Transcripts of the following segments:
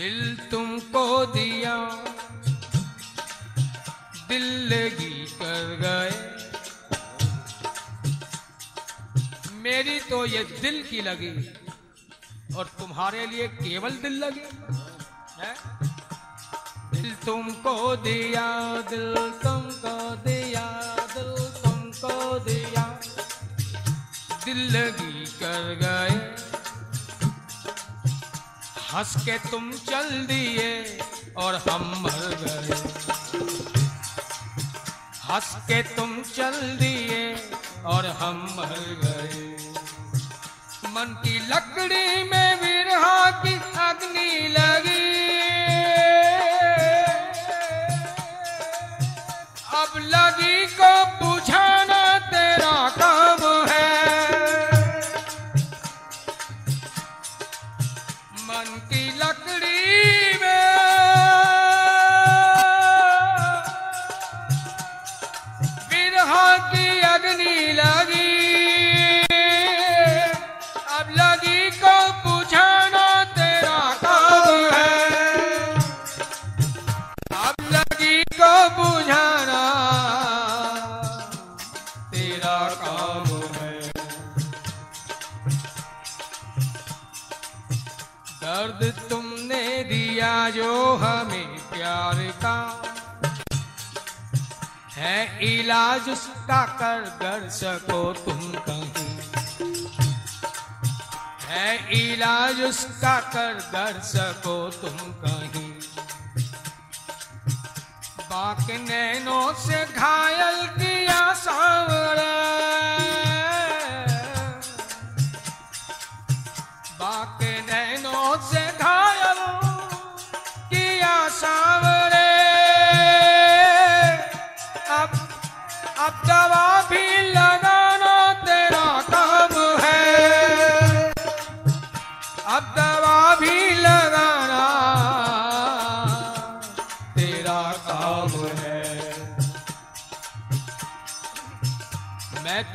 दिल तुमको दिया। दिल लगी कर गए। मेरी तो ये दिल की लगी। और तुम्हारे लिए केवल दिल लगी। है? दिल तुमको दिया, दिल तुमको दिया, दिल तुमको दिया। दिल लगी कर गए। हंस के तुम चल दिए और हम मर गए। हंस के तुम चल दिए और हम मर गए। मन की लकड़ी में विरहा की अग्नि लगी। अब लगी को दर्द तुमने दिया जो हमें प्यार का। है इलाज उसका कर कर सको तुम कहीं। है इलाज उसका कर कर सको तुम कहीं। बाक नैनों से घायल किया सांवरे।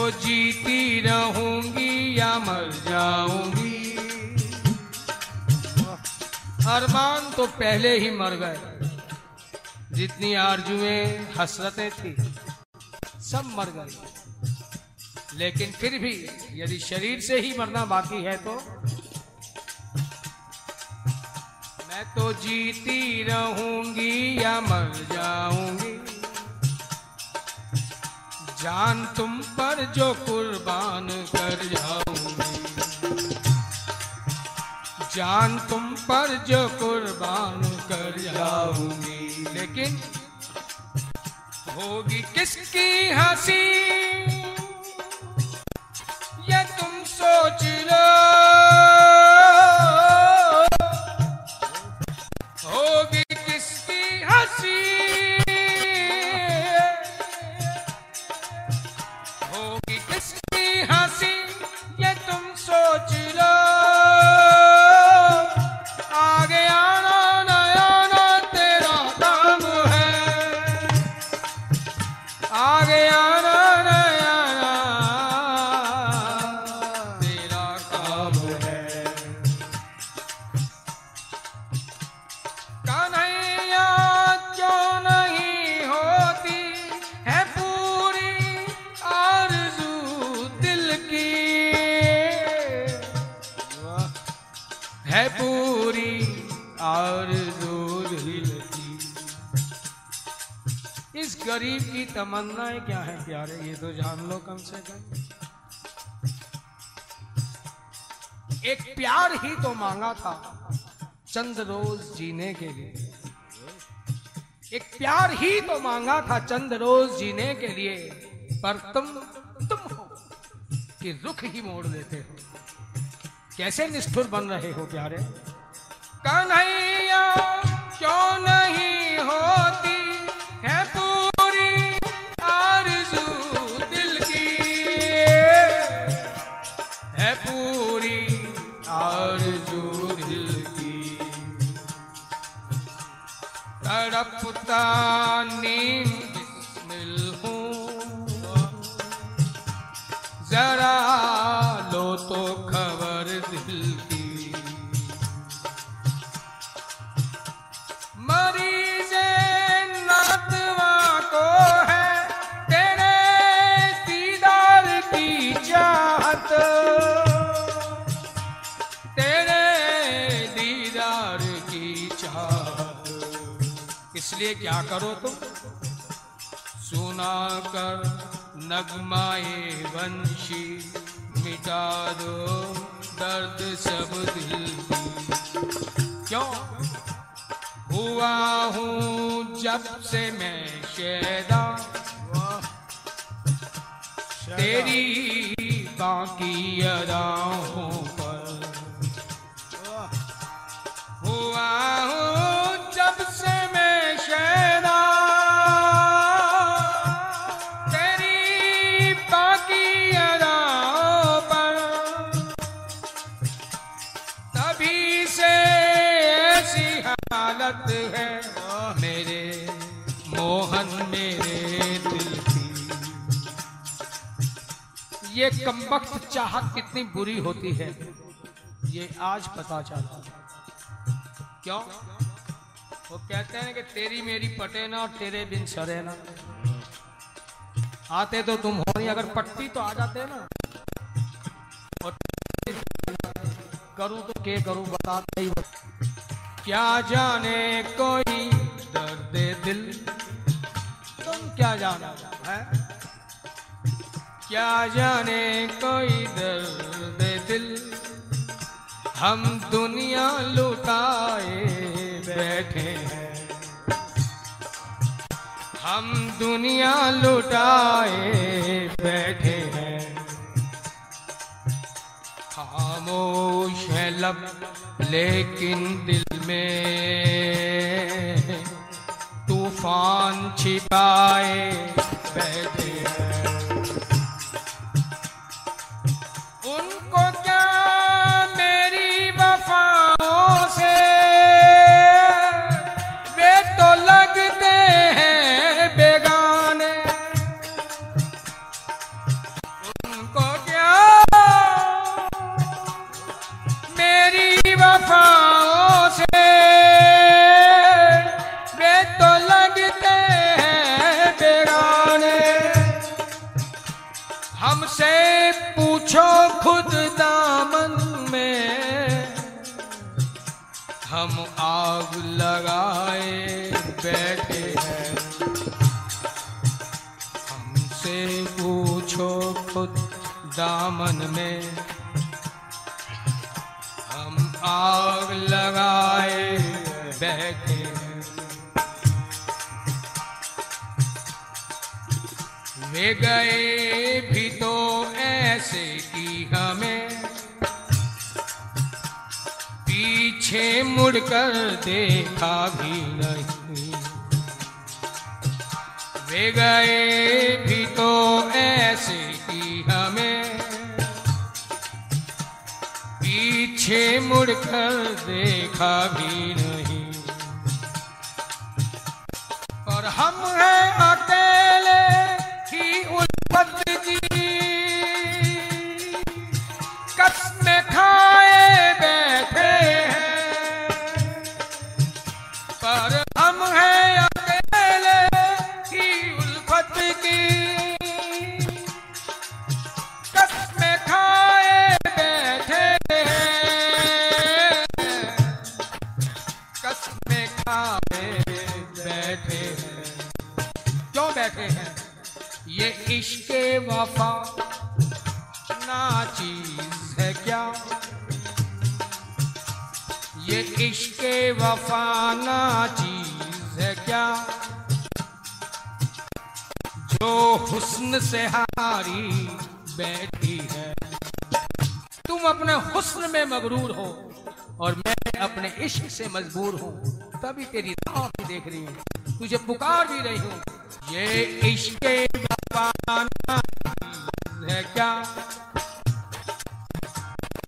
तो जीती रहूँगी या मर जाऊँगी। अरमान तो पहले ही मर गए। जितनी आरजुएँ, हसरतें थी, सब मर गई लेकिन फिर भी यदि शरीर से ही मरना बाकी है तो? मैं तो जीती रहूँगी या मर जाऊँगी। जान तुम पर जो कुर्बान कर जाऊँगी। जान तुम पर जो कुर्बान कर जाऊँगी। लेकिन होगी किसकी हँसी? ये तुम सोच लो। है पूरी आरज़ू दिल की इस गरीब की तमन्नाएँ क्या है प्यारे? ये तो जान लो कम से कम। एक प्यार ही तो मांगा था चंद रोज जीने के लिए। एक प्यार ही तो मांगा था चंद रोज जीने के लिए। पर तुम तुम हो कि रुख ही मोड़ देते हो। कैसे निष्ठुर बन रहे हो प्यारे? कन्हैया क्यों नहीं होती है पूरी आरज़ू दिल की? है पूरी आरज़ू दिल की? तड़पता इसलिए क्या करो तुम? सुना कर नगमाए वंशी, मिटा दो दर्द सब दिल क्यों? हुआ हूँ जब से मैं शैदा। तेरी बाकी अदाओं पर। हुआ हूँ ये कमबख्त चाहत कितनी बुरी होती है? ये आज पता चला। क्यों? वो कहते हैं कि तेरी मेरी पटे ना और तेरे बिन सरे ना। आते तो तुम हो नहीं, अगर पट्टी तो आ जाते ना। और करूँ तो के करूँ, बताते ही। क्या जाने कोई दर्द दिल? तुम क्या जाना, है? क्या जाने कोई दर्द दिल? हम दुनिया लुटाए बैठे हैं। हम दुनिया लुटाए बैठे हैं। खामोश है लब, लेकिन दिल में तूफ़ान छिपाए बैठे हम आग लगाए, बैठे हैं। हमसे पूछो खुद दामन में। हम आग लगाए, बैठे हैं। वे गए भी तो ऐसे पीछे मुड़कर देखा भी नहीं। वे गए भी तो ऐसे की हमें। पीछे मुड़कर देखा भी नहीं। और हम हैं अकेले इश्क वफा ना चीज़ है क्या? जो हुस्न से हारी बैठी है। तुम अपने हुस्न में मगरूर हो और मैं अपने इश्क से मजबूर हूँ। तभी तेरी राह भी देख रही हूँ। तुझे पुकार भी रही हूँ। ये इश्क वफाना है क्या?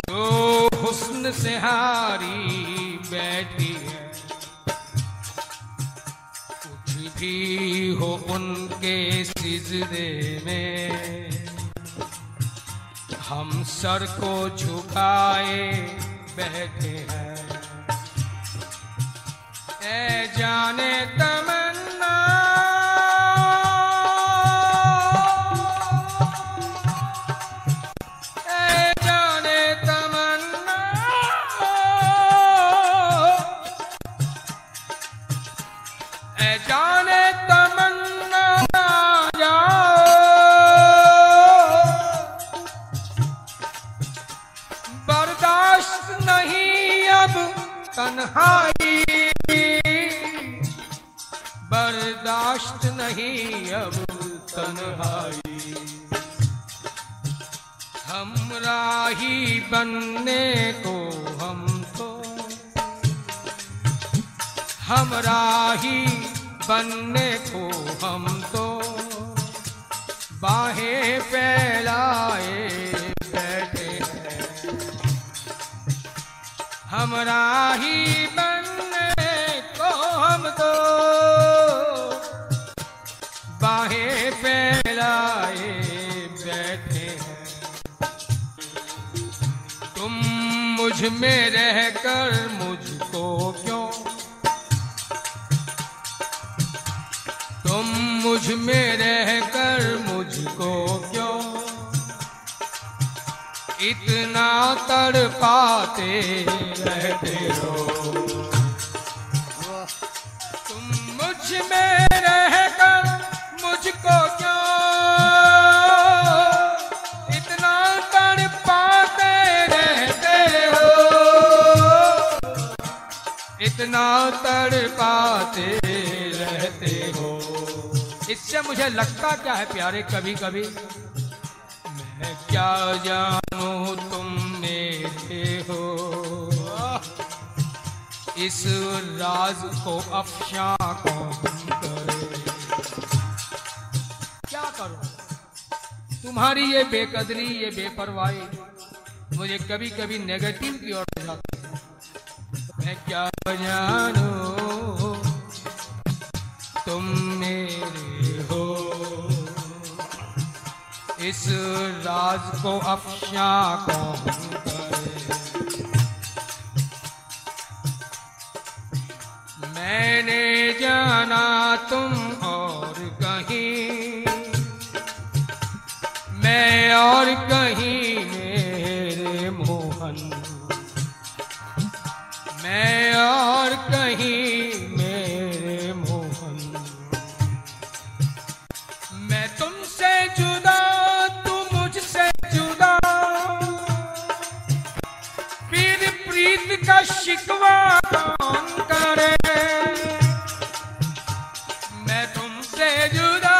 तो हुस्न से हारी बैठी है। कुछ भी हो उनके सिजरे में। हम सर को झुकाए बैठे हैं। ए जाने तमन्ना हम राही बनने को हम तो हम राही बनने को हम तो बाहें फैलाए बैठे हैं। हम राही बनने को हम तो मुझमें रहकर मुझको क्यों? तुम मुझमें रहकर मुझको क्यों? इतना तड़पाते रहते हो। तुम मुझमें रहकर इतना तड़पाते रहते हो। इससे मुझे लगता क्या है प्यारे कभी कभी मैं क्या जानू तुम मेरे हो? इस राज को अफशा कौन करे? क्या करो? तुम्हारी ये बेकदरी, ये बेपरवाही मुझे कभी कभी नेगेटिव की ओर जाती मैं क्या जानू तुम मेरे हो। इस राज को अफशा कौन करे। मैंने जाना तुम और कहीं। मैं और कहीं तुमसे जुदा।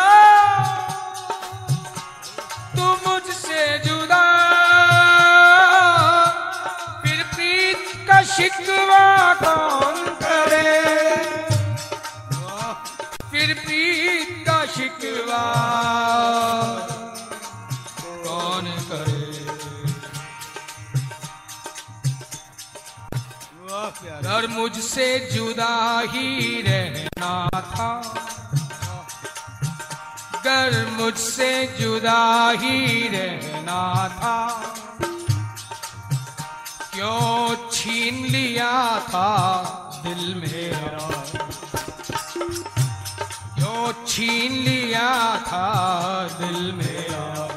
तू मुझसे जुदा। फिर प्रीत का शिकवा कौन करे? फिर प्रीत का शिकवा कौन करे? और मुझसे जुदा ही रहना मुझसे जुदा ही रहना था। क्यों छीन लिया था दिल मेरा? क्यों छीन लिया था दिल मेरा?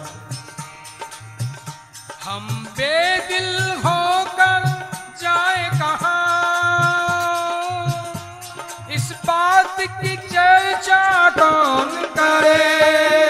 हम बेदिल होकर जाए कहाँ? इस बात की चर्चा कौन करे?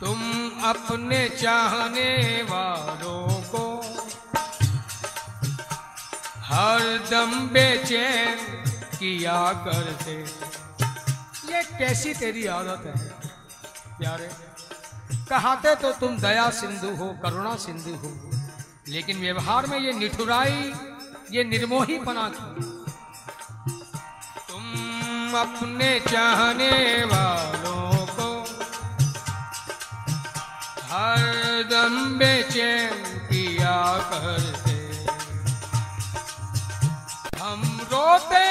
तुम अपने चाहने वालों को हर दम बेचैन किया करते। ये कैसी तेरी आदत है? प्यारे, कहाते तो तुम दया सिंधु हो, करुणा सिंधु हो, लेकिन व्यवहार में ये निठुराई, ये निर्मोही की तुम अपने चाहने वालों हर दम बेचैन किया करते। हम रोते